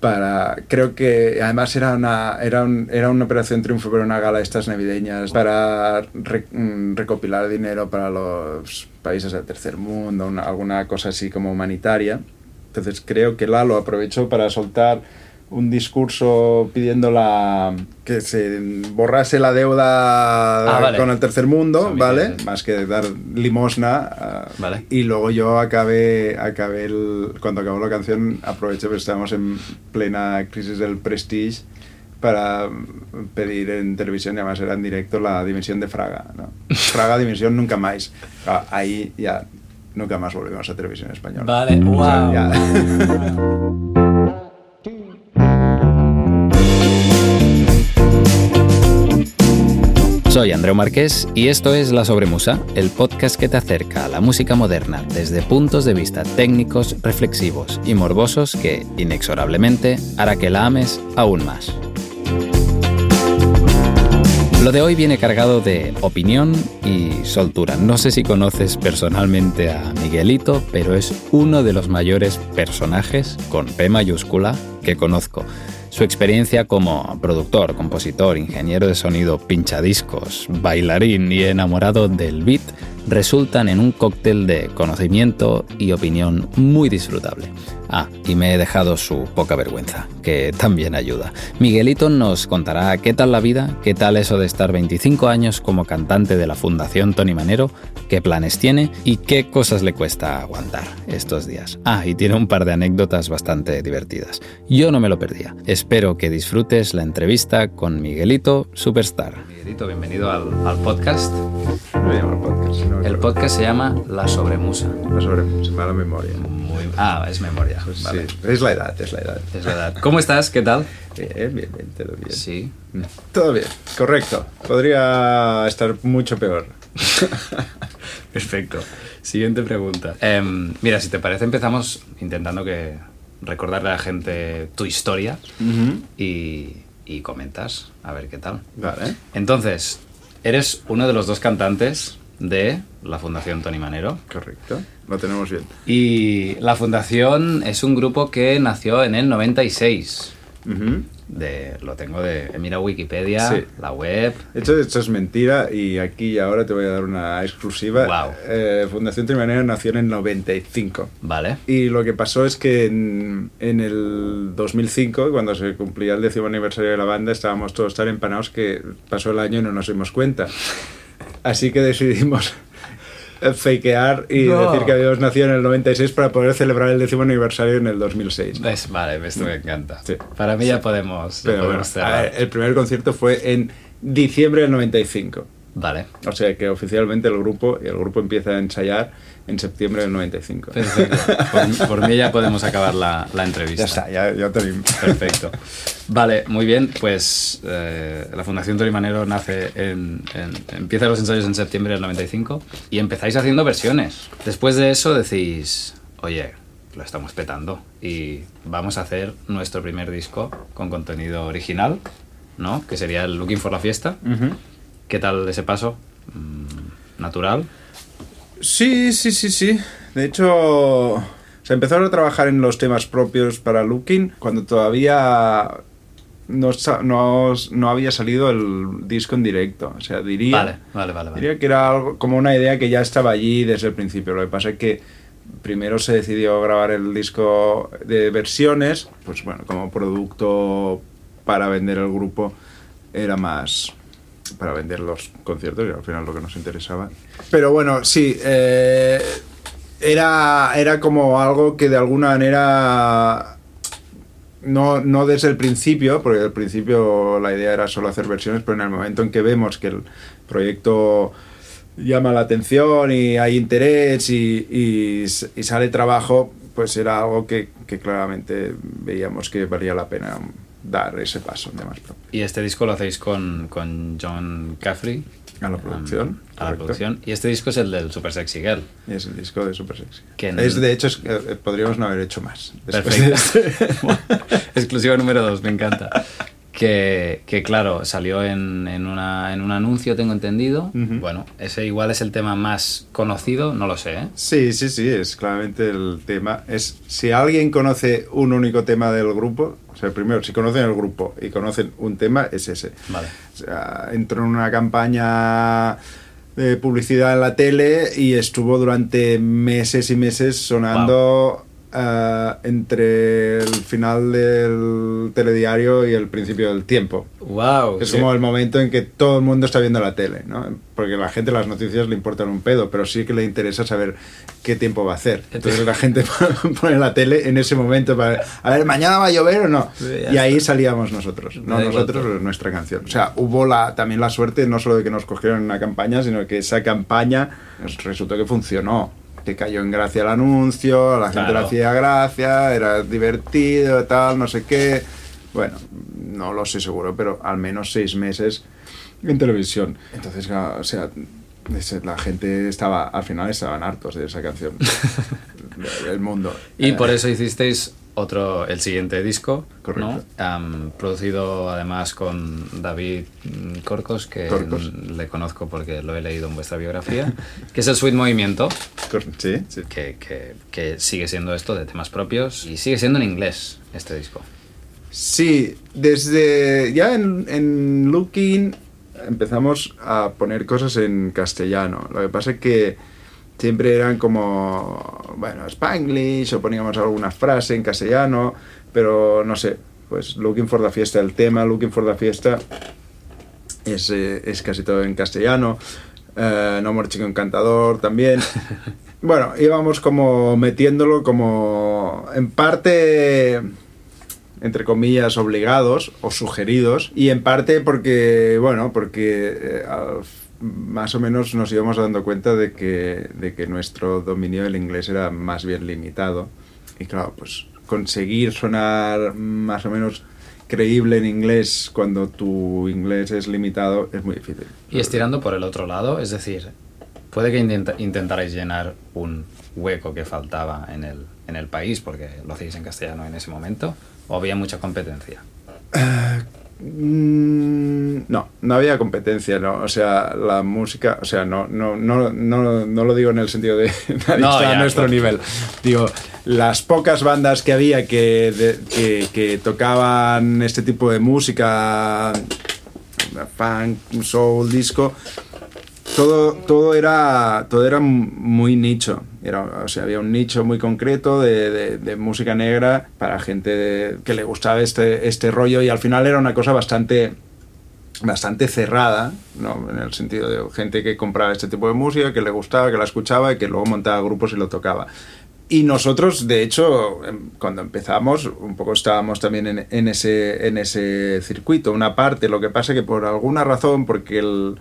para creo que además era una era, un, era una operación triunfo para una gala de estas navideñas para re- mm, recopilar dinero para los países del tercer mundo una- alguna cosa así como humanitaria. Entonces creo que Lalo aprovechó para soltar un discurso pidiendo la que se borrase la deuda Ah, vale. con el tercer mundo Son vale más que dar limosna ah, Vale. y luego yo acabé, acabé el, cuando acabó la canción, aproveché, pues estábamos en plena crisis del Prestige para pedir en televisión, y además era en directo, la dimensión de Fraga. ¿no? Fraga, dimensión nunca más. Ah, Ahí ya nunca más volvimos a televisión española. Vale, O sea, wow. ya. Soy Andreu Marqués y esto es La Sobremusa, el podcast que te acerca a la música moderna desde puntos de vista técnicos, reflexivos y morbosos que, inexorablemente, hará que la ames aún más. Lo de hoy viene cargado de opinión y soltura. No sé si conoces personalmente a Miguelito, pero es uno de los mayores personajes, con P mayúscula, que conozco. Su experiencia como productor, compositor, ingeniero de sonido, pinchadiscos, bailarín y enamorado del beat resultan en un cóctel de conocimiento y opinión muy disfrutable. Ah, y me he dejado su poca vergüenza, que también ayuda. Miguelito nos contará qué tal la vida, qué tal eso de estar 25 años como cantante de la Fundación Tony Manero, qué planes tiene y qué cosas le cuesta aguantar estos días. Ah, y tiene un par de anécdotas bastante divertidas. Yo no me lo perdía. Espero que disfrutes la entrevista con Miguelito Superstar. Miguelito, bienvenido al, al podcast. Me llamo el podcast. no El podcast se llama La Sobremusa. La sobre- se me va la memoria. Muy... Ah, es memoria. Pues Vale. sí, es la edad, es la edad. Es verdad. ¿Cómo estás? ¿Qué tal? Bien, bien, bien, todo bien. Sí. Todo bien, correcto. Podría estar mucho peor. Perfecto. Siguiente pregunta. Em, mira, si te parece, empezamos intentando que recordarle a la gente tu historia y, y comentas a ver qué tal. Vale. Entonces, eres uno de los dos cantantes de la Fundación Tony Manero. Correcto, lo tenemos bien. Y la Fundación es un grupo que nació en el 96. Ujú. De, lo tengo de... Mira Wikipedia, Sí. la web... Hecho, esto es mentira y aquí y ahora te voy a dar una exclusiva. Guau. Eh, Fundación Trimanera nació en el 95. Vale. Y lo que pasó es que en, en el 2005, cuando se cumplía el décimo aniversario de la banda, estábamos todos tan empanados que pasó el año y no nos dimos cuenta. Así que decidimos fakear y No. decir que habíamos nacido en el 96 para poder celebrar el décimo aniversario en el 2006. ¿Ves? Vale, esto me encanta. Sí. Para mí ya podemos, ya Pero bueno, a ver, el primer concierto fue en diciembre del 95. Vale. O sea que oficialmente el grupo, el grupo empieza a ensayar en septiembre del 95. Perfecto. Por, por mí ya podemos acabar la, la entrevista. Ya está, ya, ya tenemos. Perfecto. Vale, muy bien. Pues eh, la Fundación Tori Manero nace en, en- Empieza los ensayos en septiembre del 95 y empezáis haciendo versiones. Después de eso decís, oye, lo estamos petando y vamos a hacer nuestro primer disco con contenido original, ¿no? Que sería el Looking for la Fiesta. Ujú. ¿Qué tal ese paso? Mm, ¿Natural? Sí, sí, sí, sí. De hecho, se empezó a trabajar en los temas propios para Looking cuando todavía no, no, no había salido el disco en directo. O sea, diría, Vale, vale, vale. vale. diría que era algo como una idea que ya estaba allí desde el principio. Lo que pasa es que primero se decidió grabar el disco de versiones, pues bueno, como producto para vender el grupo era más para vender los conciertos y al final lo que nos interesaba. Pero bueno, sí, eh, era, era como algo que de alguna manera no, no desde el principio, porque al principio la idea era solo hacer versiones, pero en el momento en que vemos que el proyecto llama la atención y hay interés y, y sale trabajo, pues era algo que claramente veíamos que valía la pena dar ese paso de más propio. Y este disco lo hacéis con, con John Caffrey. A la producción, Um, a la producción. Y este disco es el del Super Sexy Girl. Y es el disco de Super Sexy. En- Es, de hecho, es- eh, podríamos no haber hecho más. Perfecto. de. Exclusiva número 2, me encanta. Que, que, claro, salió en, en, una, en, un anuncio, tengo entendido. Bueno, ese igual es el tema más conocido, no lo sé. ¿eh? Sí, sí, sí, es claramente el tema. Es si alguien conoce un único tema del grupo, o sea, primero, si conocen el grupo y conocen un tema, es ese. Vale. O sea, entró en una campaña de publicidad en la tele y estuvo durante meses y meses sonando uh, entre el final del telediario y el principio del tiempo. Wow. Es como el momento en que todo el mundo está viendo la tele, ¿no? Porque a la gente las noticias le importan un pedo, pero sí que le interesa saber qué tiempo va a hacer. Entonces la gente pone la tele en ese momento para a ver, mañana va a llover o no. y ahí salíamos nosotros, no nosotros, nuestra canción. O sea, hubo la, también la suerte no solo de que nos cogieron en una campaña, sino que esa campaña resultó que funcionó que cayó en gracia el anuncio, a la gente le hacía gracia, era divertido, tal, no sé qué. Bueno, no lo sé seguro, pero al menos seis meses en televisión. Entonces, o sea, la gente estaba, al final estaban hartos de esa canción. el mundo. Y por eso hicisteis otro, el siguiente disco, ¿no? producido además con David Corcos, que le conozco porque lo he leído en vuestra biografía, que es el Sweet Movimiento, sí, Que, que, que, sigue siendo esto de temas propios y sigue siendo en inglés este disco. Sí, desde ya en, en Looking empezamos a poner cosas en castellano. Lo que pasa es que siempre eran como, bueno, Spanglish o poníamos alguna frase en castellano, pero no sé, pues Looking for the Fiesta, el tema Looking for the Fiesta es, eh, es casi todo en castellano. Uh, no More Chico Encantador también. bueno, íbamos como metiéndolo como en parte entre comillas, obligados o sugeridos, y en parte porque, bueno, porque eh, más o menos nos íbamos dando cuenta de que, de que nuestro dominio del inglés era más bien limitado. Y claro, pues conseguir sonar más o menos creíble en inglés cuando tu inglés es limitado es muy difícil. Y estirando por el otro lado, es decir, puede que intentarais llenar un hueco que faltaba en el, en el país, porque lo hacéis en castellano en ese momento, o había mucha competencia. Uh, no, no había competencia, ¿no? O sea, la música, o sea, no, no, no, no, no lo digo en el sentido de nadie a nuestro nivel. Digo, las pocas bandas que había que, que, que, tocaban este tipo de música, funk, soul, disco, todo, todo, era, todo era muy nicho. Era, o sea, había un nicho muy concreto de, música negra para gente que le gustaba este, este rollo y al final era una cosa bastante bastante cerrada, ¿no? en el sentido de gente que compraba este tipo de música, que le gustaba, que la escuchaba y que luego montaba grupos y lo tocaba. Y nosotros, de hecho, em, cuando empezamos, un poco estábamos también en, en, ese, en ese circuito, una parte, lo que pasa que por alguna razón, porque el,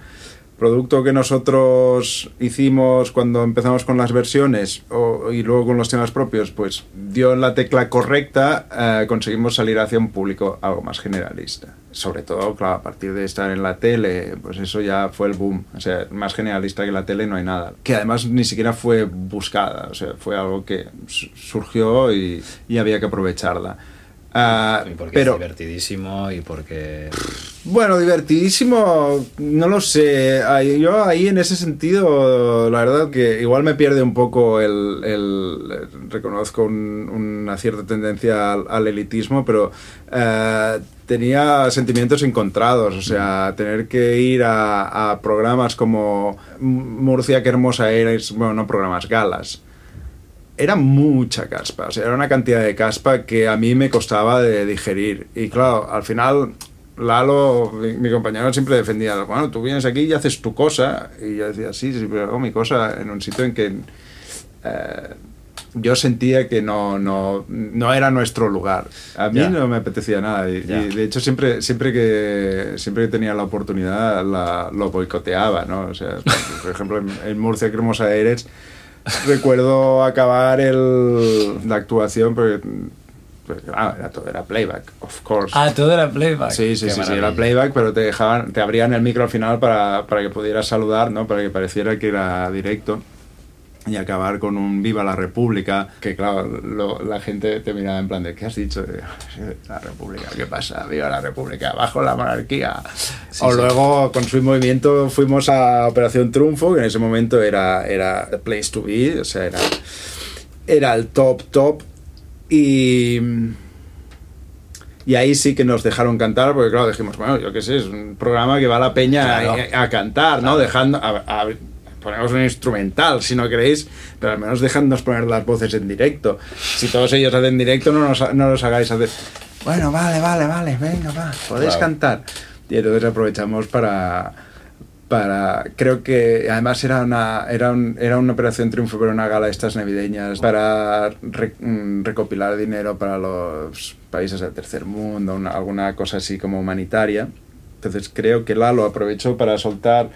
producto que nosotros hicimos cuando empezamos con las versiones y luego con los temas propios, pues dio en la tecla correcta, eh, conseguimos salir hacia un público algo más generalista. Sobre todo, claro, a partir de estar en la tele, pues eso ya fue el boom. O sea, más generalista que la tele no hay nada. Que además ni siquiera fue buscada, o sea, fue algo que surgió y, y había que aprovecharla. Uh, y porque pero, es divertidísimo y porque... Bueno, divertidísimo, no lo sé. Yo ahí en ese sentido, la verdad que igual me pierde un poco el... el reconozco un, una cierta tendencia al, al elitismo, pero uh, tenía sentimientos encontrados. O sea, tener que ir a, a programas como Murcia, qué hermosa eres, bueno, no programas, galas era mucha caspa, o sea, era una cantidad de caspa que a mí me costaba de digerir. Y claro, al final Lalo, mi, compañero, siempre defendía, bueno, tú vienes aquí y haces tu cosa. Y yo decía, sí, sí, pero hago mi cosa en un sitio en que eh, yo sentía que no, no, no, era nuestro lugar. A mí no me apetecía nada. Y, de hecho, siempre, siempre, que, siempre que tenía la oportunidad, la, lo boicoteaba, ¿no? O sea, por ejemplo, en, en Murcia, Cremosa Eres recuerdo acabar el, la actuación porque ah, era todo era playback, of course. Ah, todo era playback. Sí, sí, sí, sí, era playback, pero te dejaban, te abrían el micro al final para, para que pudieras saludar, ¿no? Para que pareciera que era directo. Y acabar con un Viva la República, que claro, lo- la gente te miraba en plan de, ¿qué has dicho? La República, ¿qué pasa? Viva la República, bajo la monarquía. o sí. luego con su movimiento fuimos a Operación Triunfo, que en ese momento era, era the place to be, o sea, era, era el top, top. Y... Y ahí sí que nos dejaron cantar, porque claro, dijimos, bueno, yo qué sé, es un programa que va a la peña Claro. a, a cantar, ¿no? Claro. Dejando, a- a- ponemos un instrumental, si no queréis, pero al menos dejadnos poner las voces en directo. Si todos ellos hacen directo, no nos, no los hagáis hacer, bueno, vale, vale, vale, venga, va, podéis Claro. cantar. Y entonces aprovechamos para, para creo que además era una era, un- era una operación triunfo pero una gala de estas navideñas para re- mm, recopilar dinero para los países del tercer mundo una- alguna cosa así como humanitaria entonces creo que Lalo aprovechó para soltar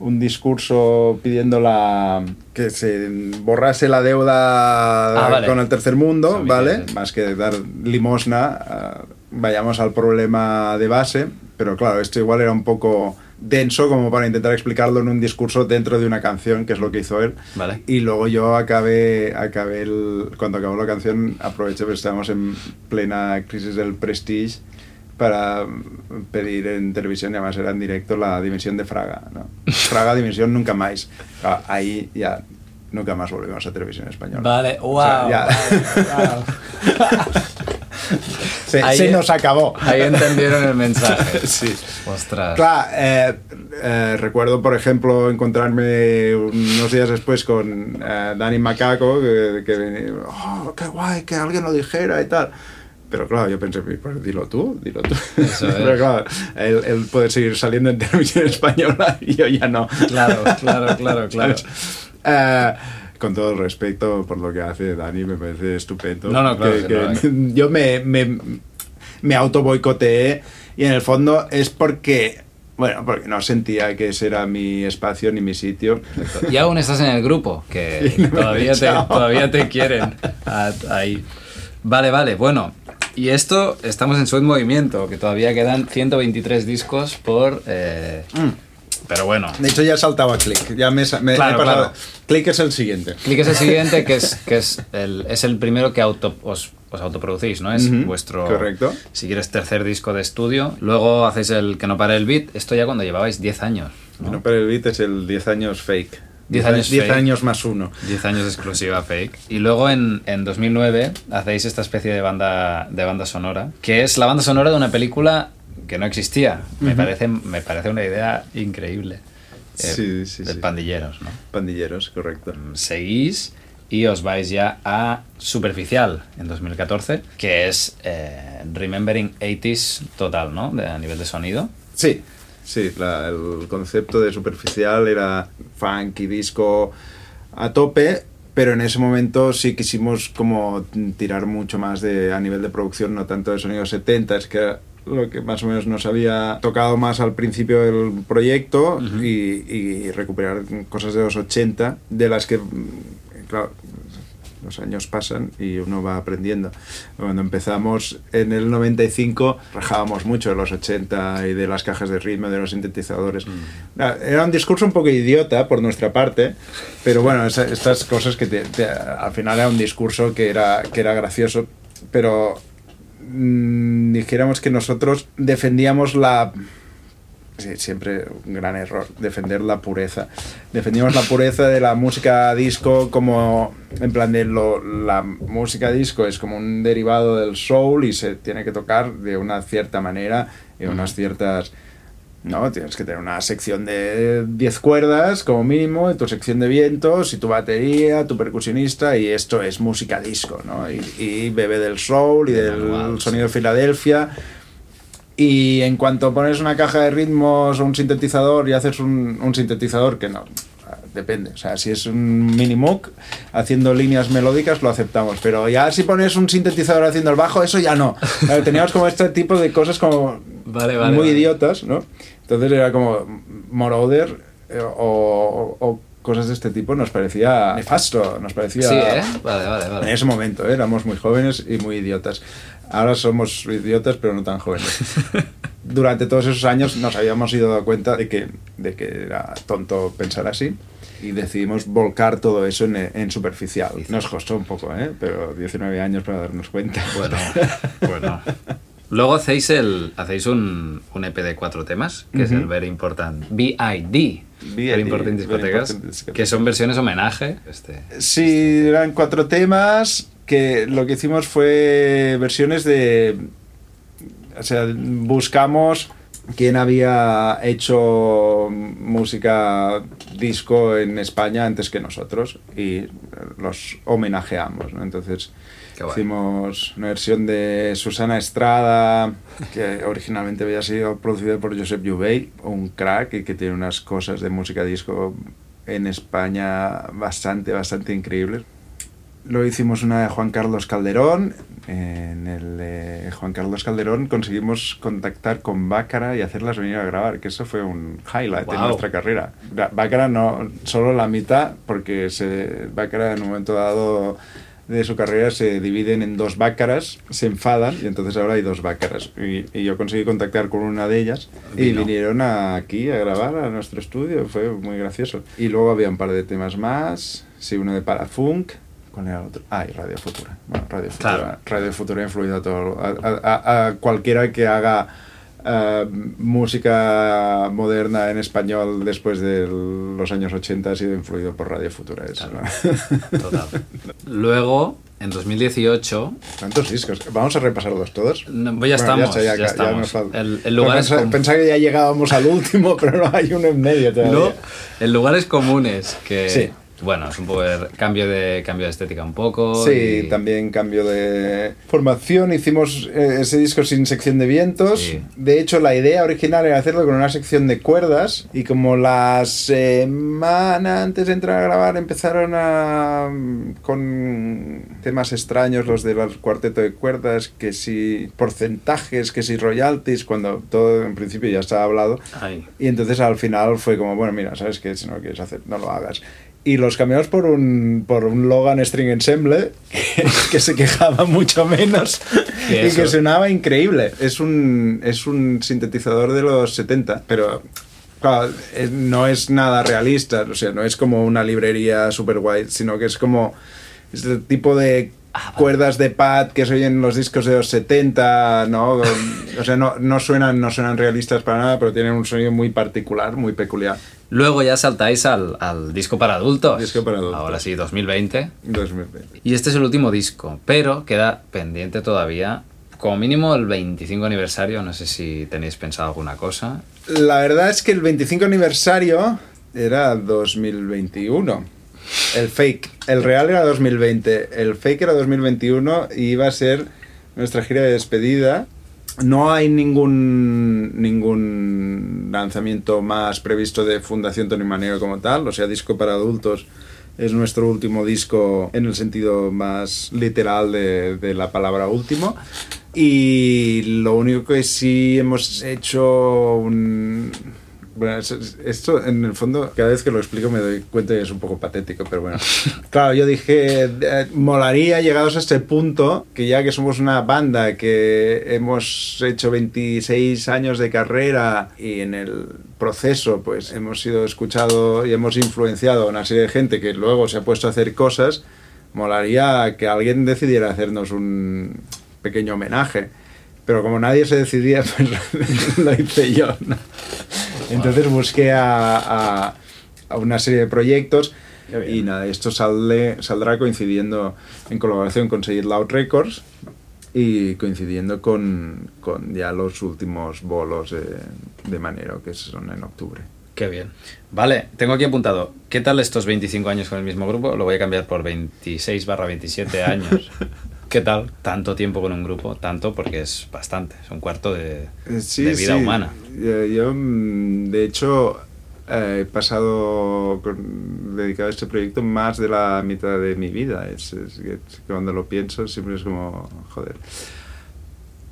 un discurso pidiendo la que se borrase la deuda Ah, vale. con el tercer mundo, ¿vale? Más que dar limosna, ah, vayamos al problema de base, pero claro, esto igual era un poco denso como para intentar explicarlo en un discurso dentro de una canción, que es lo que hizo él. Vale. Y luego yo acabé, acabé el, cuando acabó la canción, aproveché, pues estábamos en plena crisis del Prestige para pedir en televisión, y además era en directo, la dimensión de Fraga. ¿no? Fraga, dimensión, nunca más. Ah, Ahí ya nunca más volvimos a televisión española. Vale, wow. O sea, ya. vale, wow. se, Ahí- se nos acabó. Ahí entendieron el mensaje. Sí. Ostras. Claro, eh, eh, recuerdo, por ejemplo, encontrarme unos días después con eh, Dani Macaco, que, que venía, oh, qué guay, que alguien lo dijera y tal. Pero claro, yo pensé, pues dilo tú, dilo tú. Eso es. Pero claro, él, él puede seguir saliendo en televisión española y yo ya no. Claro, claro, claro, claro. Eh, con todo el respeto por lo que hace Dani, me parece estupendo. No, no, claro Que- que no, yo me, me, me auto boicoteé y en el fondo es porque, bueno, porque no sentía que ese era mi espacio ni mi sitio. Y aún estás en el grupo, que todavía, te, todavía te quieren. Ah, Ahí. Vale, vale, bueno. Y esto, estamos en Sweat Movimiento, que todavía quedan 123 discos por... eh, Pero bueno, De hecho ya he saltado a Click, ya me, me he Claro, pasado. claro. Click es el siguiente. Click es el siguiente, que es, que es, el, es el primero que auto, os, os autoproducís, ¿no? Es vuestro, correcto. si quieres, tercer disco de estudio. Luego hacéis el Que no pare el beat. Esto ya cuando llevabais 10 años, ¿no? No, pero el beat es el 10 años fake. 10 años 10 fake. años más uno. 10 años de exclusiva fake. Y luego en, en 2009 hacéis esta especie de banda, de banda sonora, que es la banda sonora de una película que no existía. Me, parece, me parece una idea increíble. Eh, Sí, sí, de sí. pandilleros, ¿no? Pandilleros, correcto. Seguís y os vais ya a Superficial en 2014, que es eh, Remembering 80s total, ¿no? De- a nivel de sonido. Sí, sí, la- el concepto de superficial era funk y disco a tope, pero en ese momento sí quisimos como tirar mucho más de a nivel de producción, no tanto de sonidos 70, es que era lo que más o menos nos había tocado más al principio del proyecto y, y recuperar cosas de los 80, de las que, claro, los años pasan y uno va aprendiendo. Cuando empezamos en el 95, rajábamos mucho de los 80 y de las cajas de ritmo, de los sintetizadores. Ah, Era un discurso un poco idiota por nuestra parte, pero bueno, esa- estas cosas que te- te- al final era un discurso que era, que era gracioso, pero mm, dijéramos que nosotros defendíamos la siempre un gran error, defender la pureza. Defendíamos la pureza de la música disco como, en plan de lo, la música disco es como un derivado del soul y se tiene que tocar de una cierta manera, en unas ciertas... No, tienes que tener una sección de 10 cuerdas como mínimo, tu sección de vientos y tu batería, tu percusionista y esto es música disco, ¿no? Y, y bebe del soul y del sonido de Filadelfia. Y en cuanto pones una caja de ritmos o un sintetizador y haces un, un sintetizador que no, depende. O sea, si es un mini moog haciendo líneas melódicas lo aceptamos. Pero ya si pones un sintetizador haciendo el bajo, eso ya no. Claro, Teníamos como este tipo de cosas como Vale, vale, muy vale. idiotas, ¿no? Entonces era como Moroder eh, o, o cosas de este tipo nos parecía nefasto, nos parecía... Sí, ¿eh? Vale, vale, En vale. ese momento ¿eh? éramos muy jóvenes y muy idiotas. Ahora somos idiotas, pero no tan jóvenes. Durante todos esos años nos habíamos ido dando cuenta de que, de que era tonto pensar así. y decidimos volcar todo eso en, en superficial. Nos costó un poco, ¿eh? pero 19 años para darnos cuenta. Bueno, bueno. Luego hacéis, el, hacéis un, un EP de cuatro temas, que es el Very Important BID. Very Important Discotecas, que son versiones homenaje. Este, sí, eran cuatro temas que lo que hicimos fue versiones de... O sea, buscamos quién había hecho música disco en España antes que nosotros y los homenajeamos, ¿no? Entonces Hicimos una versión de Susana Estrada, que originalmente había sido producida por Josep Jubey, un crack y que tiene unas cosas de música disco en España bastante, bastante increíbles. Luego hicimos una de Juan Carlos Calderón. En el de Juan Carlos Calderón conseguimos contactar con Bácara y hacerlas venir a grabar, que eso fue un highlight de nuestra carrera. Bácara no, solo la mitad, porque se, Bácara en un momento dado de su carrera se dividen en dos bácaras, se enfadan y entonces ahora hay dos bácaras. Y, yo conseguí contactar con una de ellas y vinieron aquí a grabar a nuestro estudio, fue muy gracioso. Y luego había un par de temas más, sí, uno de Parafunk, ¿Cuál era el otro? Ah, y Radio Futura. Bueno, Radio Futura, Radio Futura ha influido a, todo, a, a cualquiera que haga Uh, música moderna en español después de los años 80 ha sido influido por Radio Futura. Eso, Total. Luego, en 2018... ¿Cuántos discos? ¿Vamos a repasarlos todos? No, ya estamos. Ya, ya, estamos. El, el lugar pensaba, que ya llegábamos al último, pero no hay uno en medio todavía. No, en lugares comunes que... Sí bueno, es un poco de cambio de, cambio de estética un poco. Sí, también cambio de formación. Hicimos eh, ese disco sin sección de vientos. De hecho, la idea original era hacerlo con una sección de cuerdas. Y como la semana antes de entrar a grabar empezaron a con temas extraños los del cuarteto de cuerdas, que si porcentajes, que si royalties, cuando todo en principio ya estaba hablado. Y entonces al final fue como, bueno, mira, ¿sabes qué? Si no lo quieres hacer, no lo hagas y los cambiamos por un, por un Logan String Ensemble que, se quejaba mucho menos y que sonaba increíble. Es un, es un sintetizador de los 70, pero no es nada realista, o sea, no es como una librería super guay, sino que es como este tipo de ah, cuerdas de pad que se oyen en los discos de los 70, ¿no? O sea, no, no, suenan, no suenan realistas para nada, pero tienen un sonido muy particular, muy peculiar. Luego ya saltáis al, al disco para adultos. Disco para adultos. Ahora sí, 2020. 2020. Y este es el último disco, pero queda pendiente todavía como mínimo el 25 aniversario. No sé si tenéis pensado alguna cosa. La verdad es que el 25 aniversario era 2021. El fake. El real era 2020. El fake era 2021 y iba a ser nuestra gira de despedida no hay ningún, ningún lanzamiento más previsto de Fundación Tony Manero como tal, o sea, disco para adultos es nuestro último disco en el sentido más literal de, de la palabra último. Y lo único que sí hemos hecho un, bueno, esto en el fondo, cada vez que lo explico me doy cuenta que es un poco patético, pero bueno. claro, yo dije, eh, molaría llegados a este punto, que ya que somos una banda que hemos hecho 26 años de carrera y en el proceso pues hemos sido escuchado y hemos influenciado a una serie de gente que luego se ha puesto a hacer cosas, molaría que alguien decidiera hacernos un pequeño homenaje. Pero como nadie se decidía, pues lo hice yo. ¿no? Entonces busqué a, a, una serie de proyectos y nada, esto sale, saldrá coincidiendo en colaboración con Say Loud Records y coincidiendo con, con, ya los últimos bolos de, de Manero, que son en octubre. Qué bien. Vale, tengo aquí apuntado. ¿Qué tal estos 25 años con el mismo grupo? Lo voy a cambiar por 26 barra 27 años. ¿Qué tal? Tanto tiempo con un grupo, tanto porque es bastante, es un cuarto de, eh, vida humana. Yo, mm, de hecho, he pasado dedicado a este proyecto más de la mitad de mi vida. Es, cuando lo pienso siempre es como, joder.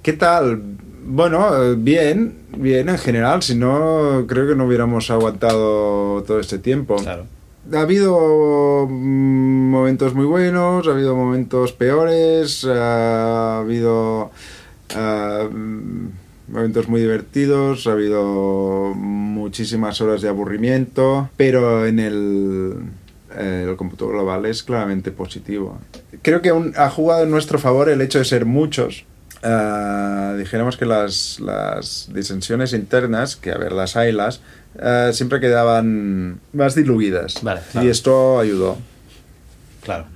¿Qué tal? Bueno, bien, bien en general, si no, creo que no hubiéramos aguantado todo este tiempo. Claro ha habido mm, momentos muy buenos, ha habido momentos peores, ha habido... momentos muy divertidos, ha habido muchísimas horas de aburrimiento, pero en el, eh, el cómputo global es claramente positivo. Creo que un- ha jugado en nuestro favor el hecho de ser muchos. Ah, dijéramos que las, las disensiones internas, que a ver, las haylas, eh, siempre quedaban más diluidas. Vale, claro. Y esto ayudó. Claro.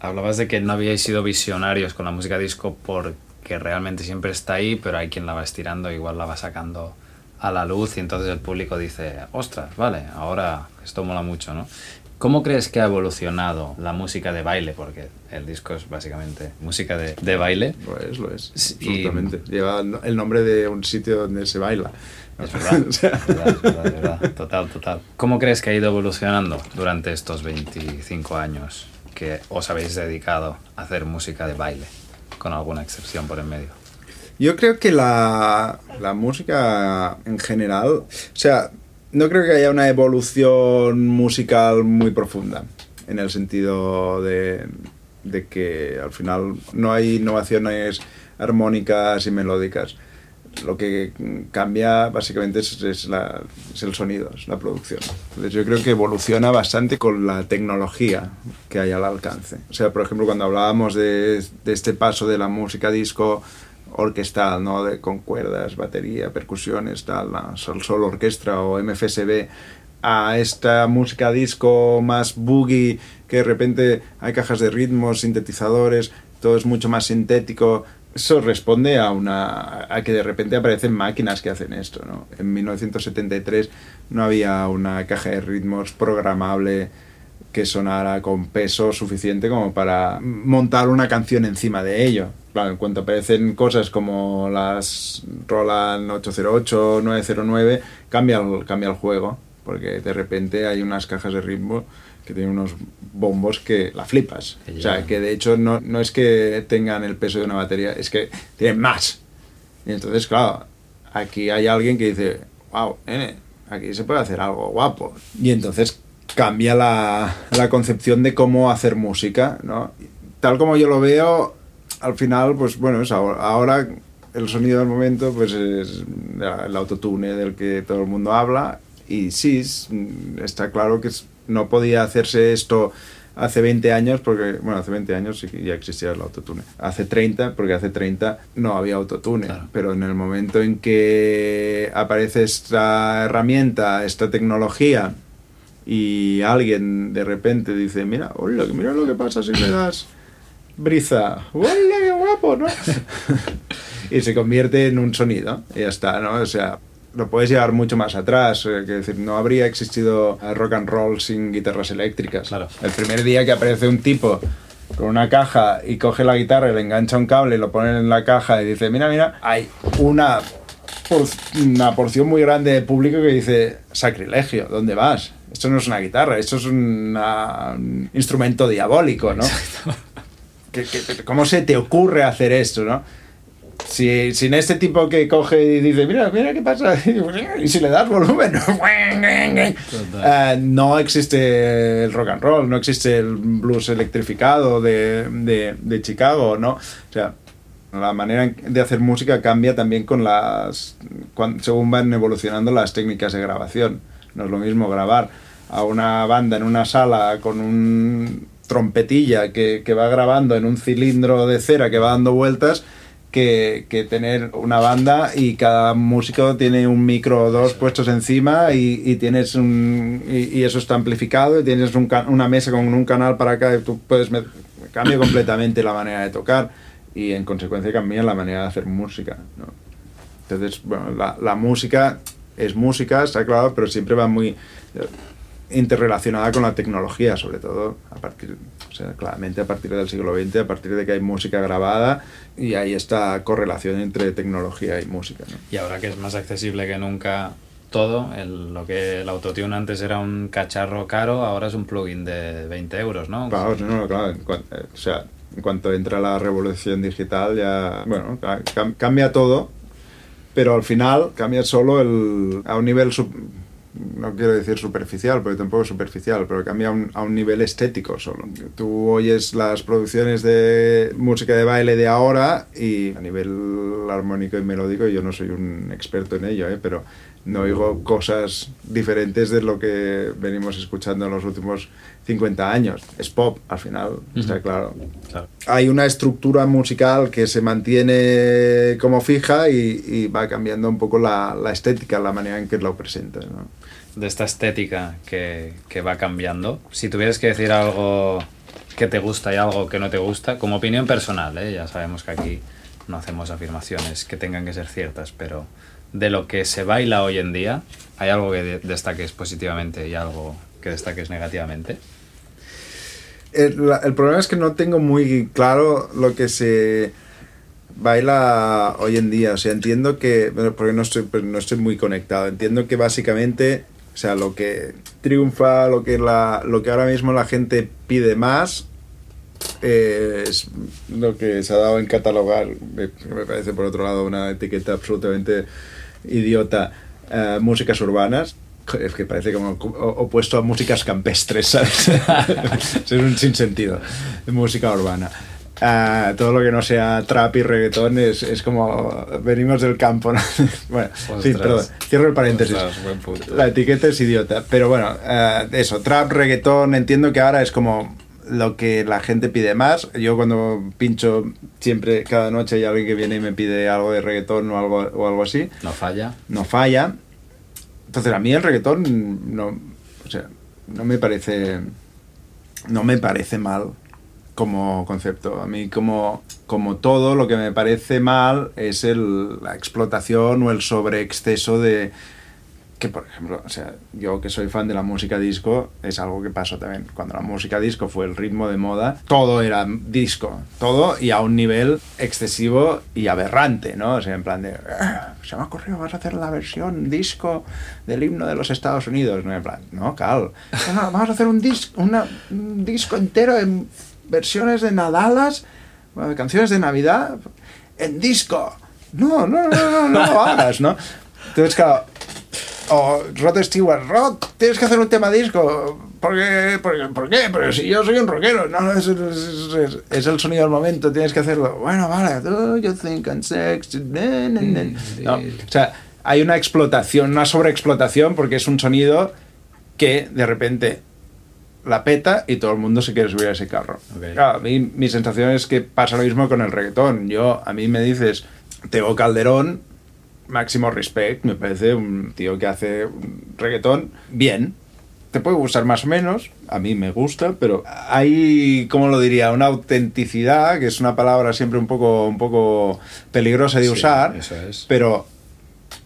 Hablabas de que no habíais sido visionarios con la música disco porque realmente siempre está ahí, pero hay quien la va estirando, igual la va sacando a la luz y entonces el público dice, ostras, vale, ahora esto mola mucho, ¿no? ¿Cómo crees que ha evolucionado la música de baile? Porque el disco es básicamente música de, de baile. Lo es, lo es. Absolutamente. Lleva el nombre de un sitio donde se baila. Es verdad, O sea, es verdad, es verdad, es verdad. Total, total. ¿Cómo crees que ha ido evolucionando durante estos 25 años que os habéis dedicado a hacer música de baile? Con alguna excepción por en medio. Yo creo que la, la música en general, o sea, no creo que haya una evolución musical muy profunda, en el sentido de, de que al final no hay innovaciones armónicas y melódicas. Lo que cambia básicamente es, es la- es el sonido, es la producción. Yo creo que evoluciona bastante con la tecnología que hay al alcance. O sea, por ejemplo, cuando hablábamos de, de este paso de la música disco orquestal, ¿no? De, con cuerdas, batería, percusiones, tal, la sol, solo orquestra o MFSB, a esta música disco más boogie, que de repente hay cajas de ritmos, sintetizadores, todo es mucho más sintético. Eso responde a, una, a que de repente aparecen máquinas que hacen esto. ¿no? En 1973 no había una caja de ritmos programable que sonara con peso suficiente como para montar una canción encima de ello. Claro, en cuanto aparecen cosas como las Roland 808, 909, cambia el, cambia el juego, porque de repente hay unas cajas de ritmo que tienen unos bombos que la flipas. Que O sea, que de hecho no, no es que tengan el peso de una batería, es que tienen más. Y entonces, claro, aquí hay alguien que dice, wow, nene, aquí se puede hacer algo guapo. Y entonces cambia la, la concepción de cómo hacer música, ¿no? Tal como yo lo veo, al final, pues bueno, es ahora, ahora el sonido del momento pues es el autotune del que todo el mundo habla y sí, es- está claro que no podía hacerse esto hace 20 años, porque, bueno, hace 20 años sí que ya existía el autotune. Hace 30, porque hace 30 no había autotune. Claro. Pero en el momento en que aparece esta herramienta, esta tecnología, y alguien de repente dice, mira, hola, mira lo que pasa si le das brisa. ¡Hola, qué guapo, ¿no? y se convierte en un sonido. Y ya está, ¿no? O sea, lo puedes llevar mucho más atrás. eh, que decir, no habría existido rock and roll sin guitarras eléctricas. Claro. El primer día que aparece un tipo con una caja y coge la guitarra y le engancha un cable y lo pone en la caja y dice, mira, mira, hay una, por- una porción muy grande de público que dice, sacrilegio, ¿dónde vas? Esto no es una guitarra, esto es una- un instrumento diabólico, ¿no? ¿Qué- qué- cómo se te ocurre hacer esto, no? Si, sin este tipo que coge y dice, mira, mira qué pasa, y si le das volumen, eh, no existe el rock and roll, no existe el blues electrificado de, de, de Chicago, ¿no? O sea, la manera de hacer música cambia también con las cuan- según van evolucionando las técnicas de grabación. No es lo mismo grabar a una banda en una sala con un trompetilla que, que va grabando en un cilindro de cera que va dando vueltas que, que tener una banda y cada músico tiene un micro o dos puestos encima y, y tienes un y, eso está amplificado y tienes un una mesa con un canal para acá y tú puedes cambia completamente la manera de tocar y en consecuencia cambia la manera de hacer música ¿no? entonces bueno la música es música está claro pero siempre va muy eh, interrelacionada con la tecnología sobre todo a partir o sea claramente a partir del siglo XX a partir de que hay música grabada y hay esta correlación entre tecnología y música ¿no? Y ahora que es más accesible que nunca todo, el- lo que el autotune antes era un cacharro caro, ahora es un plugin de 20 euros, ¿no? Claro, no, no, claro, eh, o sea, en cuanto entra la revolución digital ya, bueno, ca- cam- cambia todo, pero al final cambia solo el, a un nivel no quiero decir superficial, porque tampoco es superficial, pero cambia un, a un nivel estético solo. Tú oyes las producciones de música de baile de ahora y a nivel armónico y melódico yo no soy un experto en ello, ¿eh? pero no oigo cosas diferentes de lo que venimos escuchando en los últimos 50 años. Es pop, al final, está claro. Claro. Hay una estructura musical que se mantiene como fija y, y va cambiando un poco la, la, estética, la manera en que lo presenta. ¿no? De esta estética que, que va cambiando, si tuvieras que decir algo que te gusta y algo que no te gusta, como opinión personal, ¿eh? ya sabemos que aquí no hacemos afirmaciones que tengan que ser ciertas, pero de lo que se baila hoy en día, ¿hay algo que de destaques positivamente y algo que destaques negativamente? El, el, problema es que no tengo muy claro lo que se baila hoy en día. O sea, entiendo que, porque no estoy, no estoy muy conectado, entiendo que básicamente, o sea, lo que triunfa, lo que, la, lo que ahora mismo la gente pide más, eh, es lo que se ha dado en catalogar, me parece por otro lado una etiqueta absolutamente idiota, uh, músicas urbanas. Es que parece como opuesto a músicas campestres, ¿sabes? es un sinsentido. Música urbana. Uh, todo lo que no sea trap y reggaetón es, es como venimos del campo. ¿no? bueno, Ostras. sí, perdón, cierro el paréntesis. Ostras, la etiqueta es idiota, pero bueno, uh, eso, trap, reggaetón, entiendo que ahora es como lo que la gente pide más. Yo cuando pincho siempre, cada noche hay alguien que viene y me pide algo de reggaetón o algo, o algo así. No falla. No falla. Entonces a mí el reggaetón no, o sea, no me parece, no me parece mal como concepto. A mí como, como todo lo que me parece mal es el, la explotación o el sobreexceso de que por ejemplo, o sea, yo que soy fan de la música disco, es algo que pasó también. Cuando la música disco fue el ritmo de moda, todo era disco, todo y a un nivel excesivo y aberrante, ¿no? O sea, en plan de, ah, se me ha ocurrido, vas a hacer la versión disco del himno de los Estados Unidos, ¿no? En plan, no, cal, vamos a hacer un, disco una, un disco entero en versiones de Nadalas, canciones de Navidad, en disco. No, no, no, no, no lo hagas, ¿no? Entonces, claro, o Rod Stewart, Rod, tienes que hacer un tema disco. ¿Por qué? ¿Por, ¿por qué? Pero si yo soy un rockero, no, es, es, es, es, el sonido del momento, tienes que hacerlo. Bueno, vale, do you think I'm sexy? No, o sea, hay una explotación, una sobreexplotación, porque es un sonido que de repente la peta y todo el mundo se quiere subir a ese carro. Okay. Claro, a mí mi sensación es que pasa lo mismo con el reggaetón. Yo, a mí me dices, Teo Calderón, máximo respect, me parece un tío que hace un reggaetón bien. Te puede gustar más o menos, a mí me gusta, pero hay, ¿cómo lo diría? Una autenticidad, que es una palabra siempre un poco, un poco peligrosa de Sí, usar, eso es. pero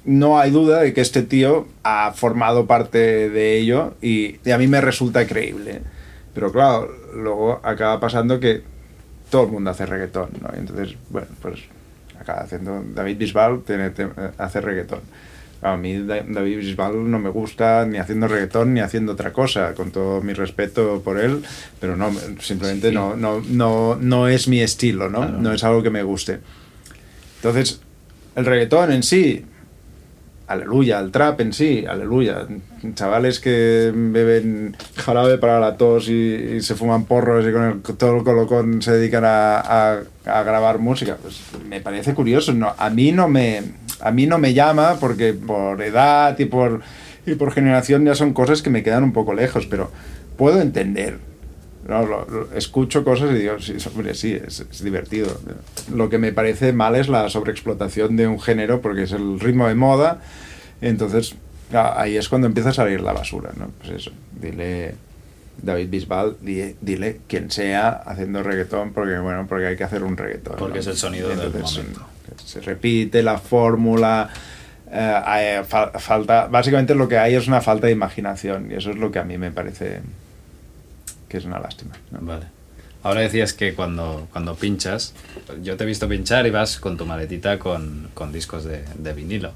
no hay duda de que este tío ha formado parte de ello y, y a mí me resulta creíble. Pero claro, luego acaba pasando que todo el mundo hace reggaetón, ¿no? Entonces, bueno, pues acaba haciendo David Bisbal tiene, hace reggaetón. A mí Da- David Bisbal no me gusta ni haciendo reggaetón ni haciendo otra cosa, con todo mi respeto por él, pero no, simplemente Sí. no, no, no, no es mi estilo, ¿no? Claro. No es algo que me guste. Entonces, el reggaetón en sí, aleluya, el trap en sí, aleluya. Chavales que beben jarabe para la tos y, y se fuman porros y con el, todo el colocón se dedican a, a- a grabar música, pues me parece curioso. No, a mí no me, a mí no me llama porque por edad y por, y por generación ya son cosas que me quedan un poco lejos, pero puedo entender. No, lo- lo- escucho cosas y digo, sí, hombre, sí, es, es divertido. Lo que me parece mal es la sobreexplotación de un género porque es el ritmo de moda. Entonces, ah, ahí es cuando empieza a salir la basura, ¿no? Pues eso, dile David Bisbal, di- dile quien sea haciendo reggaetón porque, bueno, porque hay que hacer un reggaetón. Porque ¿no? es el sonido del Entonces, momento. Se repite la fórmula. eh, falta, básicamente lo que hay es una falta de imaginación y eso es lo que a mí me parece que es una lástima. ¿no? Vale. Ahora decías que cuando, cuando pinchas, yo te he visto pinchar y vas con tu maletita con, con discos de, de vinilo.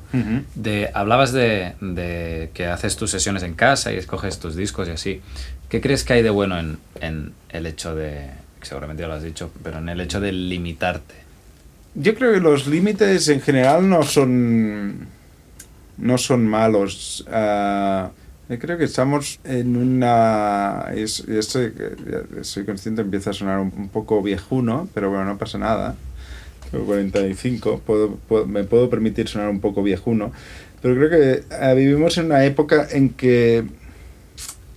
De, hablabas de, de que haces tus sesiones en casa y escoges tus discos y así. ¿Qué crees que hay de bueno en, en el hecho de, seguramente ya lo has dicho, pero en el hecho de limitarte? Yo creo que los límites en general no son no son malos. Ah, creo que estamos en una... es- y esto, eh, ya soy consciente, empieza a sonar un, poco viejuno, pero bueno, no pasa nada. Tengo 45, puedo, me puedo permitir sonar un poco viejuno, pero creo que eh, vivimos en una época en que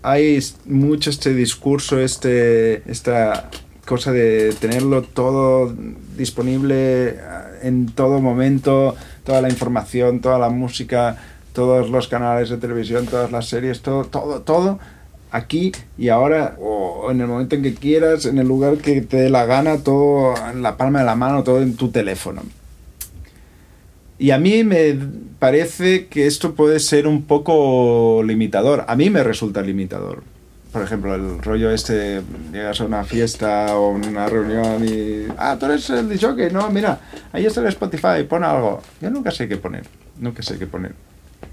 hay mucho este discurso, este, esta cosa de tenerlo todo disponible eh, en todo momento, toda la información, toda la música, todos los canales de televisión, todas las series, todo, todo, todo aquí y ahora, o en el momento en que quieras, en el lugar que te dé la gana, todo en la palma de la mano, todo en tu teléfono. Y a mí me parece que esto puede ser un poco limitador. A mí me resulta limitador. Por ejemplo, el rollo este, llegas a una fiesta o una reunión y... Ah, tú eres el DJ, no, mira, ahí está el Spotify, pon algo. Yo nunca sé qué poner, nunca sé qué poner.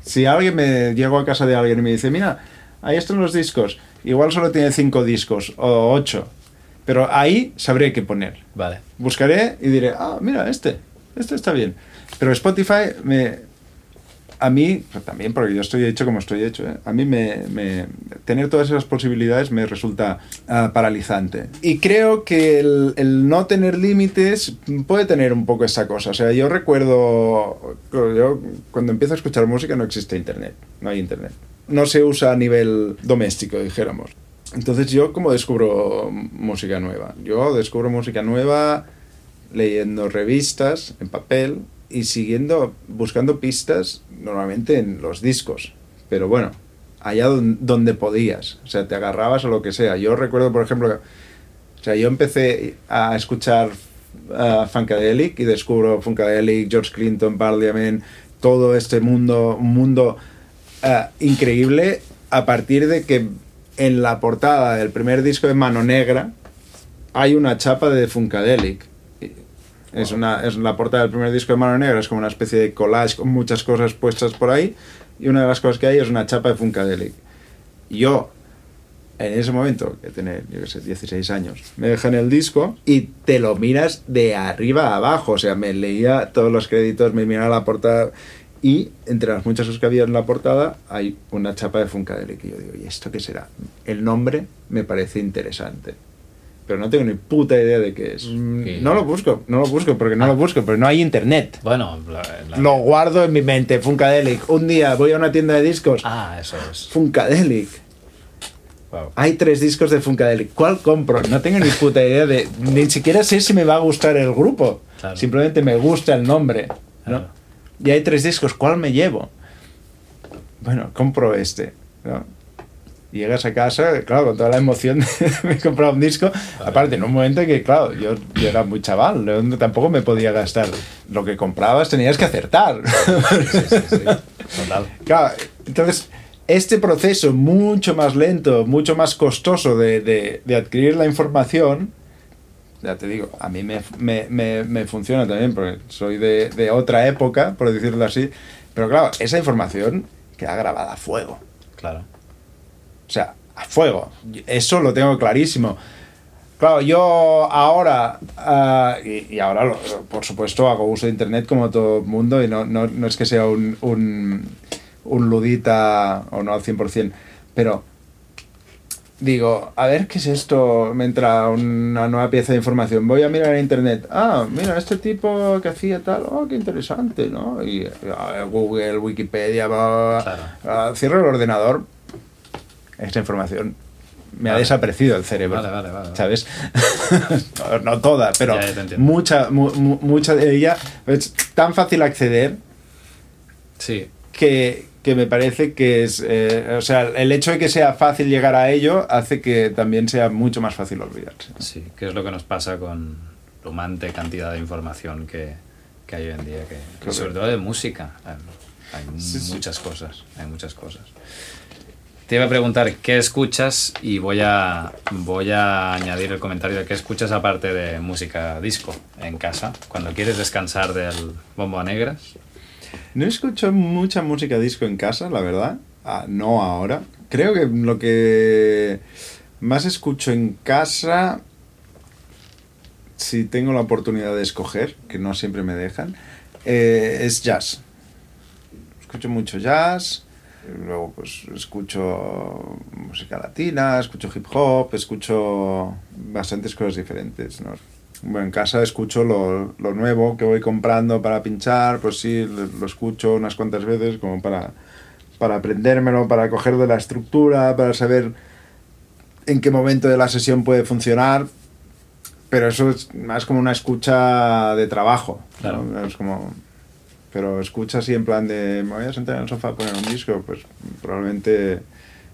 Si alguien me... Llego a casa de alguien y me dice, mira, ahí están los discos, igual solo tiene cinco discos o ocho, pero ahí sabré qué poner Vale. buscaré y diré, ah, mira, este, este está bien. Pero Spotify me... A mí, pues también porque yo estoy hecho como estoy hecho, ¿eh? a mí me, me- tener todas esas posibilidades me resulta ah, paralizante. Y creo que el, el no tener límites puede tener un poco esa cosa. O sea, yo recuerdo, yo cuando empiezo a escuchar música no existe internet, no hay internet. No se usa a nivel doméstico, dijéramos. Entonces yo como descubro música nueva. Yo descubro música nueva leyendo revistas en papel y siguiendo, buscando pistas normalmente en los discos. Pero bueno, allá don- donde podías. O sea, te agarrabas a lo que sea. Yo recuerdo, por ejemplo, o sea, yo empecé a escuchar uh, Funkadelic y descubro Funkadelic, George Clinton, Parliament, todo este mundo, un mundo uh, increíble a partir de que en la portada del primer disco de Mano Negra hay una chapa de Funkadelic. Es, una, es la portada del primer disco de Mano Negra, es como una especie de collage con muchas cosas puestas por ahí. Y una de las cosas que hay es una chapa de Funkadelic. Yo, en ese momento, que tenía, yo qué sé, 16 años, me dejan el disco y te lo miras de arriba a abajo. O sea, me leía todos los créditos, me miraba la portada. Y entre las muchas cosas que había en la portada hay una chapa de Funkadelic. Y yo digo, ¿y esto qué será? El nombre me parece interesante. Pero no tengo ni puta idea de qué es. Mm, ¿Qué? No lo busco, no lo busco, porque no lo busco, porque no hay internet. Bueno, la- la- Lo guardo en mi mente, Funkadelic. Un día voy a una tienda de discos, Ah, eso es. Funkadelic. Wow. Hay tres discos de Funkadelic. ¿Cuál compro? No tengo ni puta idea de. Ni siquiera sé si me va a gustar el grupo. Claro. Simplemente me gusta el nombre. ¿no? Claro. Y hay tres discos. ¿Cuál me llevo? Bueno, compro este. ¿no? Llegas a casa, claro, con toda la emoción de me he comprado un disco. Aparte, en un momento en que, claro, yo, yo era muy chaval, tampoco me podía gastar. Lo que comprabas tenías que acertar. Total. Claro, entonces, este proceso mucho más lento, mucho más costoso de, de- de adquirir la información, ya te digo, a mí me, me- me- me funciona también, porque soy de, de otra época, por decirlo así, pero claro, esa información queda grabada a fuego. Claro. O sea, a fuego. Eso lo tengo clarísimo. Claro, yo ahora, ah, y, y ahora, lo- por supuesto, hago uso de Internet como todo el mundo y no, no, no es que sea un, un, un ludita o no al 100%, pero digo, a ver qué es esto, me entra una nueva pieza de información, voy a mirar en Internet, ah, mira, este tipo que hacía tal, oh, qué interesante, ¿no? Y ah, Google, Wikipedia, bla, bla, bla. Ah, cierro el ordenador, esta información me ha Vale. desaparecido el cerebro. Vale, vale, vale. ¿Sabes? no, toda, pero mucha, mu- mu- mucha de ella es tan fácil acceder Sí. que, que me parece que es. eh, o sea, el hecho de que sea fácil llegar a ello hace que también sea mucho más fácil olvidarse. Sí, que es lo que nos pasa con la humante cantidad de información que, que hay hoy en día, que, Correcto. sobre todo de música. Hay, hay Sí, sí. muchas cosas, hay muchas cosas. Te iba a preguntar qué escuchas y voy a, voy a añadir el comentario de qué escuchas aparte de música disco en casa, cuando quieres descansar del bombo a negras. No escucho mucha música disco en casa, la verdad. Ah, no ahora. Creo que lo que más escucho en casa, si tengo la oportunidad de escoger, que no siempre me dejan, eh, es jazz. Escucho mucho jazz. Luego pues escucho música latina, escucho hip hop, escucho bastantes cosas diferentes, ¿no? Bueno, en casa escucho lo, lo nuevo que voy comprando para pinchar, pues sí, lo, escucho unas cuantas veces como para, para aprendérmelo, para coger de la estructura, para saber en qué momento de la sesión puede funcionar, pero eso es más como una escucha de trabajo. Claro. ¿no? Es como... Pero escucha así en plan de, me voy a sentar en el sofá a poner un disco, pues probablemente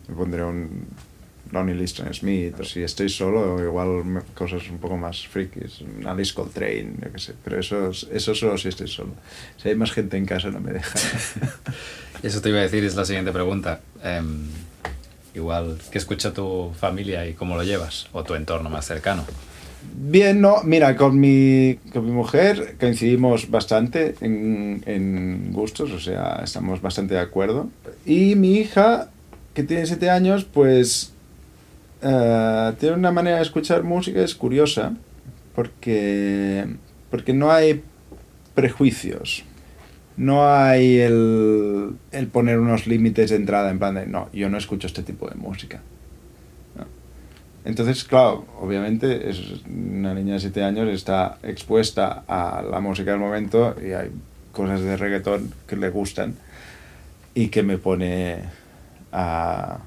me pondré un Lonnie Liston Smith, o si estoy solo, igual cosas un poco más frikis, una Alice Coltrane, yo qué sé, pero eso, es- eso solo si estoy solo. Si hay más gente en casa no me deja. Eso te iba a decir, es la siguiente pregunta. Em, igual, ¿qué escucha tu familia y cómo lo llevas? O tu entorno más cercano. Bien, no, mira, con mi, con mi mujer coincidimos bastante en, en gustos, o sea, estamos bastante de acuerdo. Y mi hija, que tiene 7 años, pues eh, tiene una manera de escuchar música, es curiosa, porque, porque no hay prejuicios. No hay el, el poner unos límites de entrada en plan de, no, yo no escucho este tipo de música. Entonces, claro, obviamente es una niña de 7 años está expuesta a la música del momento y hay cosas de reggaetón que le gustan y que me pone a,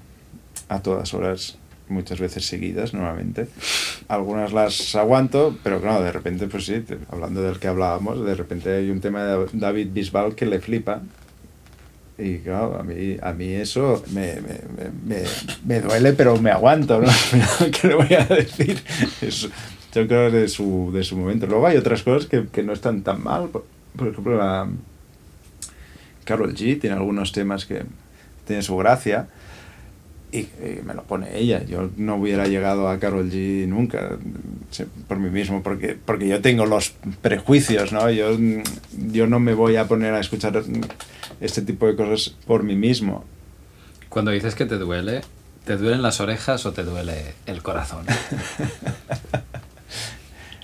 a todas horas, muchas veces seguidas normalmente. Algunas las aguanto, pero claro, de repente, pues sí, hablando del que hablábamos, de repente hay un tema de David Bisbal que le flipa. Y claro, a mí, a mí eso me, me, me, me- duele, pero me aguanto, ¿no? ¿Qué le voy a decir? Es- yo creo de su, de su momento. Luego hay otras cosas que, que no están tan mal. Por, por ejemplo, la Carol G tiene algunos temas que tienen su gracia y, y me lo pone ella. Yo no hubiera llegado a Carol G nunca por mí mismo porque, porque yo tengo los prejuicios, ¿no? Yo, yo no me voy a poner a escuchar este tipo de cosas por mí mismo. Cuando dices que te duele, ¿te duelen las orejas o te duele el corazón?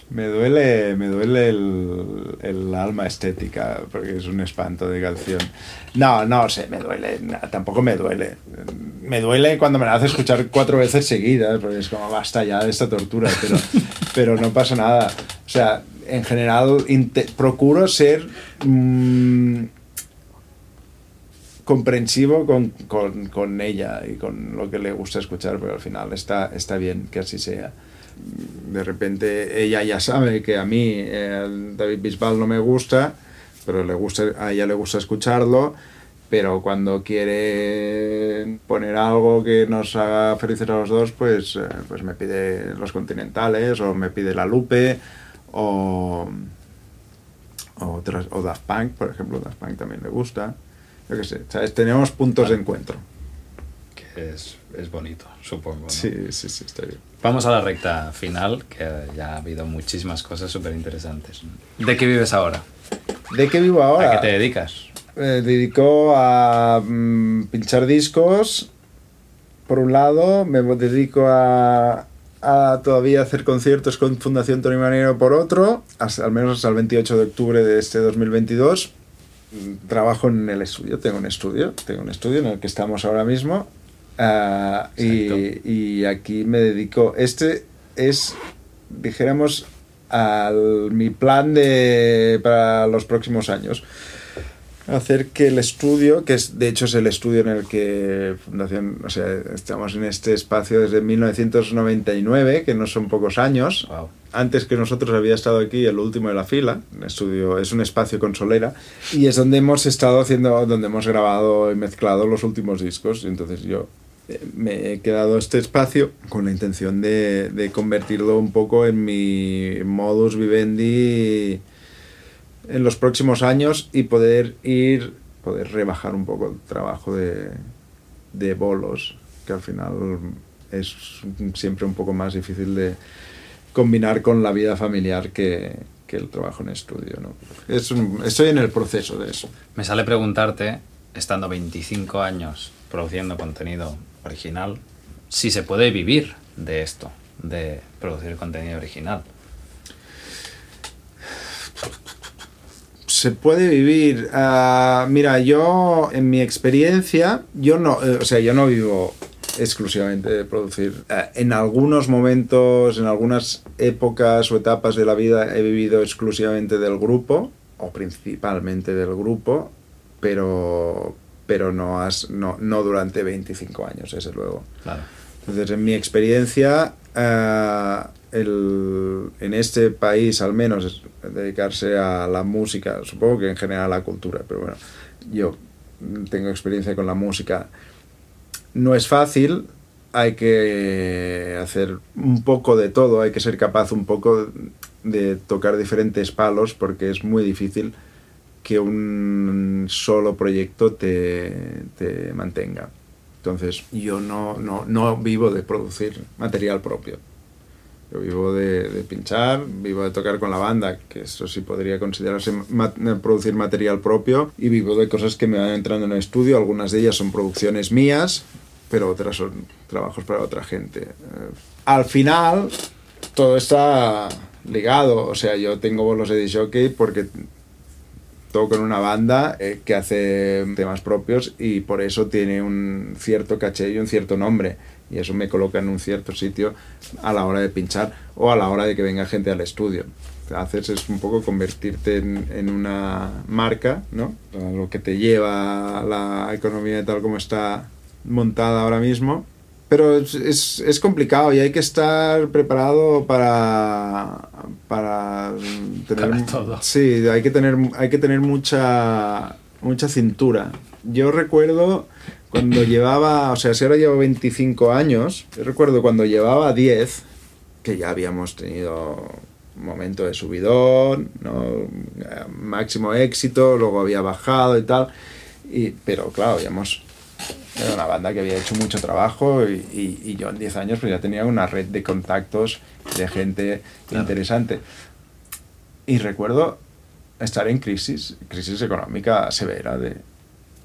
Me duele, me duele el, el alma estética, porque es un espanto de canción. No, no sé, me duele, na- tampoco me duele. Me duele cuando me la hace escuchar cuatro veces seguidas, porque es como basta ya de esta tortura, pero, pero no pasa nada. O sea, en general procuro ser mm, comprensivo con, con, con ella y con lo que le gusta escuchar, pero al final está, está bien que así sea de repente ella ya sabe que a mí David Bisbal no me gusta, pero le gusta, a ella le gusta escucharlo, pero cuando quiere poner algo que nos haga felices a los dos, pues, eh, pues me pide Los Continentales o me pide La Lupe o, o, otras, o Daft Punk, por ejemplo, Daft Punk también le gusta. Yo qué sé, ¿sabes? tenemos puntos de encuentro. que es, es bonito, supongo. ¿no? Sí, sí, sí, está bien. Vamos a la recta final, que ya ha habido muchísimas cosas súper interesantes. ¿De qué vives ahora? ¿De qué vivo ahora? ¿A qué te dedicas? eh, dedicó a mm, pinchar discos por un lado, me dedico a, a todavía hacer conciertos con Fundación Tony Manero por otro, hasta, al menos hasta el 28 de octubre de este 2022. Trabajo en el estudio, tengo un estudio, tengo un estudio en el que estamos ahora mismo. ah, y aquí me dedico, este es, dijéramos, al, mi plan de, para los próximos años hacer que el estudio, que es de hecho es el estudio en el que Fundación, o sea, estamos en este espacio desde 1999, que no son pocos años. Wow. Antes que nosotros había estado aquí el último de la fila. Estudio es un espacio con solera y es donde hemos estado haciendo, donde hemos grabado y mezclado los últimos discos. Y entonces yo eh, me he quedado este espacio con la intención de, de convertirlo un poco en mi modus vivendi en los próximos años y poder ir, poder rebajar un poco el trabajo de, de bolos, que al final es siempre un poco más difícil de combinar con la vida familiar que, que el trabajo en estudio. ¿no? Es un- estoy en el proceso de eso. Me sale preguntarte, estando 25 años produciendo contenido original, si se puede vivir de esto, de producir contenido original. Se puede vivir. Ah, mira, yo en mi experiencia, yo no, eh, o sea, yo no vivo exclusivamente de producir. Eh, en algunos momentos, en algunas épocas o etapas de la vida he vivido exclusivamente del grupo, o principalmente del grupo, pero, pero no, has, no, no durante 25 años, desde luego. Claro. Entonces, en mi experiencia, eh, el- en este país al menos, dedicarse a la música, supongo que en general a la cultura, pero bueno, yo tengo experiencia con la música. No es fácil, hay que hacer un poco de todo, hay que ser capaz un poco de tocar diferentes palos porque es muy difícil que un solo proyecto te, te mantenga. Entonces, yo no, no, no vivo de producir material propio. Yo vivo de, de pinchar, vivo de tocar con la banda, que eso sí podría considerarse ma- producir material propio, y vivo de cosas que me van entrando en el estudio. Algunas de ellas son producciones mías, pero otras son trabajos para otra gente. Eh, al final, todo está ligado. O sea, yo tengo bolos de jockey porque toco en una banda eh, que hace temas propios y por eso tiene un cierto caché y un cierto nombre. Y eso me coloca en un cierto sitio a la hora de pinchar o a la hora de que venga gente al estudio. Haces es un poco convertirte en, en una marca, ¿no? Lo que te lleva la economía tal como está montada ahora mismo. Pero es, es, complicado y hay que estar preparado para, para tener... Para todo. Sí, hay que tener, hay que tener mucha, mucha cintura. Yo recuerdo cuando llevaba, o sea, si ahora llevo 25 años, yo recuerdo cuando llevaba 10, que ya habíamos tenido un momento de subidón, ¿no? Eh, máximo éxito, luego había bajado y tal, y, pero claro, habíamos era una banda que había hecho mucho trabajo y, y- y yo en 10 años pues ya tenía una red de contactos de gente Claro. interesante. Y recuerdo estar en crisis, crisis económica severa de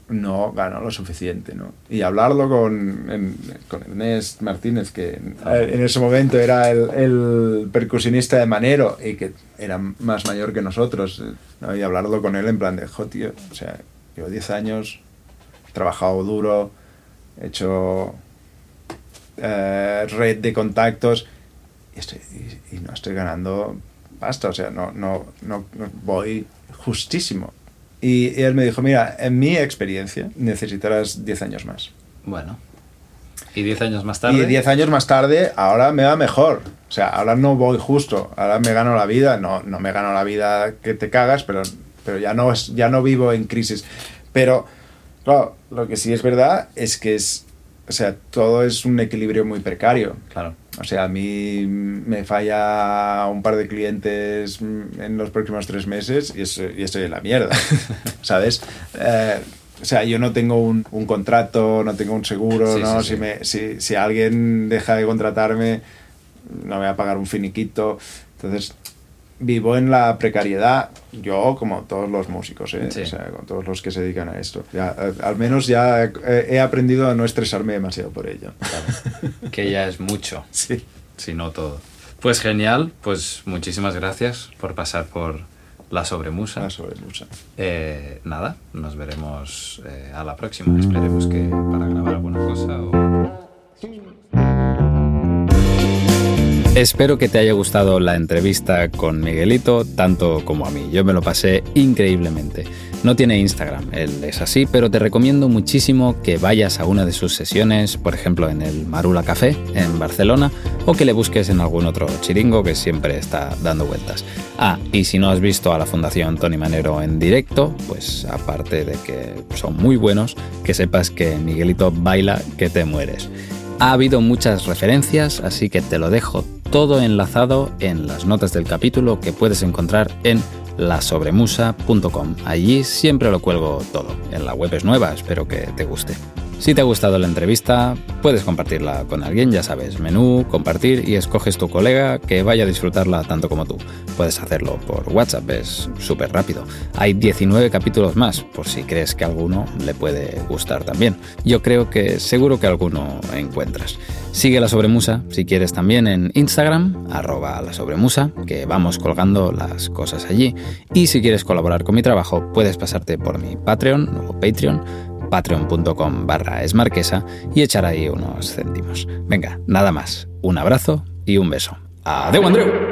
no gano lo suficiente, ¿no? Y hablarlo con, en- con Ernest Martínez, que en, en ese momento era el, el percusionista de Manero y que era más mayor que nosotros, ¿no? Y hablarlo con él en plan de, jo, tío, o sea, llevo 10 años, he trabajado duro, he hecho eh, red de contactos y, estoy- y- y no estoy ganando pasta, o sea, no, no, no, no- voy justísimo. Y, y él me dijo, mira, en mi experiencia necesitarás 10 años más. Bueno. ¿Y 10 años más tarde? Y 10 años más tarde, ahora me va mejor. O sea, ahora no voy justo, ahora me gano la vida, no, no me gano la vida que te cagas, pero, pero ya, no es, ya no vivo en crisis. Pero, claro, lo que sí es verdad es que es, o sea, todo es un equilibrio muy precario. Claro. O sea, a mí me falla un par de clientes en los próximos tres meses y, eso- y estoy en la mierda, ¿sabes? Eh, o sea, yo no tengo un, un contrato, no tengo un seguro, Sí, ¿no? sí, si, sí. Me, si, si alguien deja de contratarme, no me va a pagar un finiquito. Entonces, vivo en la precariedad, yo como todos los músicos, ¿eh? Sí. o sea, con todos los que se dedican a esto. Ya, al menos ya he, aprendido a no estresarme demasiado por ello. Claro. que ya es mucho, Sí. si no todo. Pues genial, pues muchísimas gracias por pasar por la sobremusa. Ah, sobre mucha. Eh, nada, nos veremos eh, a la próxima. Esperemos que para grabar alguna cosa o... Espero que te haya gustado la entrevista con Miguelito, tanto como a mí. Yo me lo pasé increíblemente. No tiene Instagram, él es así, pero te recomiendo muchísimo que vayas a una de sus sesiones, por ejemplo en el Marula Café en Barcelona, o que le busques en algún otro chiringo que siempre está dando vueltas. Ah, y si no has visto a la Fundación Tony Manero en directo, pues aparte de que son muy buenos, que sepas que Miguelito baila que te mueres. Ha habido muchas referencias, así que te lo dejo todo enlazado en las notas del capítulo que puedes encontrar en lasobremusa.com. Allí siempre lo cuelgo todo. En la web es nueva, espero que te guste. Si te ha gustado la entrevista, puedes compartirla con alguien, ya sabes, menú, compartir y escoges tu colega que vaya a disfrutarla tanto como tú. Puedes hacerlo por WhatsApp, es súper rápido. Hay 19 capítulos más, por si crees que alguno le puede gustar también. Yo creo que seguro que alguno encuentras. Sigue la sobremusa si quieres también en Instagram, arroba la sobremusa, que vamos colgando las cosas allí. Y si quieres colaborar con mi trabajo, puedes pasarte por mi Patreon o Patreon patreon.com barra esmarquesa y echar ahí unos céntimos. Venga, nada más. Un abrazo y un beso. ¡Adeu, Andreu!